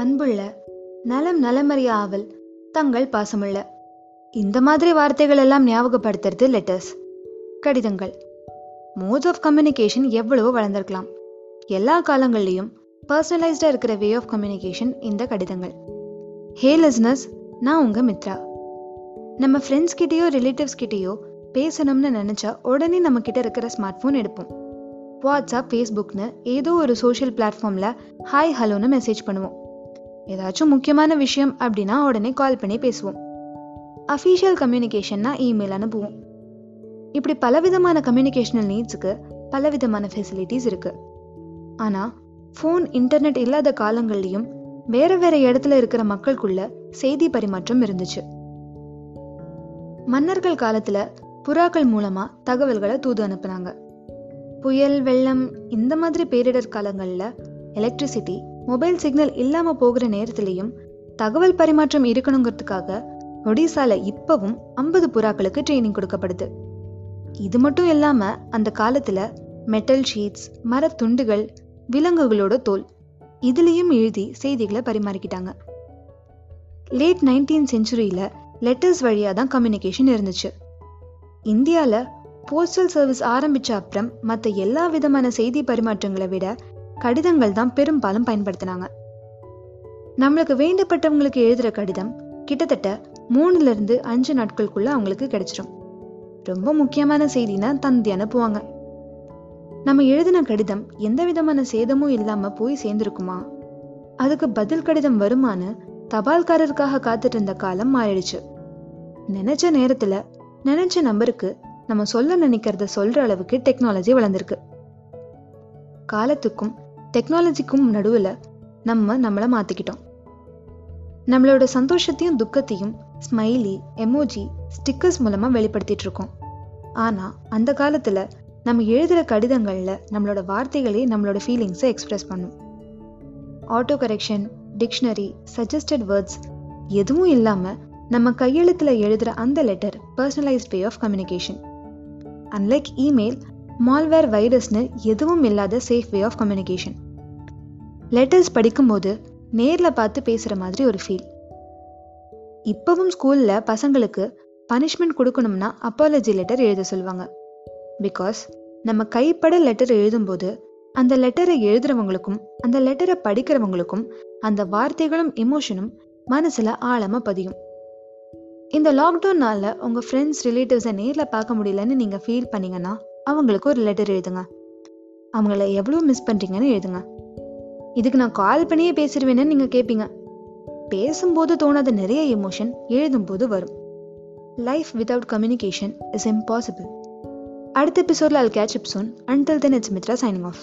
அன்புள்ள நலம் நலமறிய ஆவல் தங்கள் பாசமுள்ள. இந்த மாதிரி வார்த்தைகள் எல்லாம் ஞாபகப்படுத்துறது லெட்டர்ஸ் கடிதங்கள். மோட்ஸ் ஆஃப் கம்யூனிகேஷன் எவ்வளவோ வளர்ந்துருக்கலாம். எல்லா காலங்கள்லையும் பர்சனலைஸ்டாக இருக்கிற வே ஆஃப் கம்யூனிகேஷன் இந்த கடிதங்கள். ஹே லிஸ்னஸ் நான் உங்கள் மித்ரா. நம்ம ஃப்ரெண்ட்ஸ் கிட்டேயோ ரிலேட்டிவ்ஸ் கிட்டேயோ பேசணும்னு நினச்சா உடனே நம்ம கிட்ட இருக்கிற ஸ்மார்ட் ஃபோன் எடுப்போம் வாட்ஸ்அப் ஃபேஸ்புக்னு ஏதோ ஒரு சோஷியல் பிளாட்ஃபார்மில் ஹாய் ஹலோன்னு மெசேஜ் பண்ணுவோம். ஏதாச்சும் முக்கியமான விஷயம் அப்படின்னா உடனே கால் பண்ணி பேசுவோம். அஃபீஷியல் கம்யூனிகேஷன்னா இமெயில் அனுப்புவோம். இப்படி பலவிதமான கம்யூனிகேஷனல் நீட்ஸுக்கு பலவிதமான ஃபெசிலிட்டிஸ் இருக்கு. ஆனால் ஃபோன் இன்டர்நெட் இல்லாத காலங்கள்லையும் வேற வேற இடத்துல இருக்கிற மக்களுக்குள்ள செய்தி பரிமாற்றம் இருந்துச்சு. மன்னர்கள் காலத்துல புறாக்கள் மூலமா தகவல்களை தூது அனுப்புனாங்க. புயல் வெள்ளம் இந்த மாதிரி பேரிடர் காலங்கள்ல எலக்ட்ரிசிட்டி மொபைல் சிக்னல் இல்லாமல் போகிற நேரத்திலையும் தகவல் பரிமாற்றம் இருக்கணுங்கிறதுக்காக ஒடிசால இப்பவும் ஐம்பது புறாக்களுக்கு ட்ரைனிங் கொடுக்கப்படுது. இது மட்டும் இல்லாம அந்த காலத்துல மெட்டல் ஷீட்ஸ் மரத்துண்டுகள் விலங்குகளோட தோல் இதுலயும் எழுதி செய்திகளை பரிமாறிக்கிட்டாங்க. லேட் நைன்டீன் செஞ்சுரியில லெட்டர்ஸ் வழியா தான் கம்யூனிகேஷன் இருந்துச்சு. இந்தியாவில் போஸ்டல் சர்வீஸ் ஆரம்பிச்ச அப்புறம் மற்ற எல்லா விதமான செய்தி பரிமாற்றங்களை விட கடிதங்கள் தான் பெரும்பாலும் பயன்படுத்தினாங்க. நம்மளுக்கு வேண்டப்பட்டவங்களுக்கு எழுதுற கடிதம் கிட்டத்தட்ட மூணுல இருந்து அஞ்சு நாட்களுக்குள்ள அவங்களுக்கு கிடைச்சிடும் ரொம்ப முக்கியமான செய்தினா தந்தி அனுப்புவாங்க. நம்ம எழுதின கடிதம் எந்த விதமான சேதமும் இல்லாம போய் சேர்ந்திருக்குமா? அதுக்கு பதில் கடிதம் வருமான்னு தபால்காரருக்காக காத்துட்டு இருந்த காலம் மாறிடுச்சு. நினைச்ச நேரத்துல நினைச்ச நம்பருக்கு நம்ம சொல்ல நினைக்கிறத சொல்ற அளவுக்கு டெக்னாலஜி வளர்ந்துருக்கு. காலத்துக்கும் டெக்னாலஜிக்கும் நடுவில் நம்ம நம்மளை மாற்றிக்கிட்டோம் நம்மளோட சந்தோஷத்தையும் துக்கத்தையும் ஸ்மைலி எமோஜி ஸ்டிக்கர்ஸ் மூலமாக வெளிப்படுத்திட்டு இருக்கோம். ஆனால் அந்த காலத்தில் நம்ம எழுதுகிற கடிதங்களில் நம்மளோட வார்த்தைகளே நம்மளோட ஃபீலிங்ஸை எக்ஸ்பிரஸ் பண்ணும். Auto correction dictionary suggested words எதுவும் இல்லாமல் நம்ம கையெழுத்தில் எழுதுகிற அந்த letter personalized way of communication unlike email malware வைரஸ்னு எதுவும் இல்லாத safe way of communication letters படிக்கும்போது நேரில் பார்த்து பேசுகிற மாதிரி ஒரு ஃபீல் இப்போவும் ஸ்கூலில் பசங்களுக்கு பனிஷ்மெண்ட் கொடுக்கணும்னா அப்பாலஜி லெட்டர் எழுத சொல்லுவாங்க. பிகாஸ் நம்ம கைப்பட லெட்டர் எழுதும்போது அந்த லெட்டரை எழுதுறவங்களுக்கும் அந்த லெட்டரை படிக்கிறவங்களுக்கும் அந்த வார்த்தைகளும் எமோஷனும் மனசில் ஆழமாக பதியும். இந்த லாக்டவுனால் உங்கள் ஃப்ரெண்ட்ஸ் ரிலேட்டிவ்ஸை நேரில் பார்க்க முடியலன்னு நீங்கள் ஃபீல் பண்ணிங்கன்னா அவங்களுக்கு ஒரு லெட்டர் எழுதுங்க. அவங்கள எவ்வளோ மிஸ் பண்ணுறீங்கன்னு எழுதுங்க. இதுக்கு நான் கால் பண்ணியே பேசிடுவேன்னு நீங்க கேட்பீங்க பேசும்போது தோணாத நிறைய எமோஷன் எழுதும்போது வரும். Life without communication is impossible அடுத்த எபிசோட்ல I'll catch up soon Until then it's Mitra signing off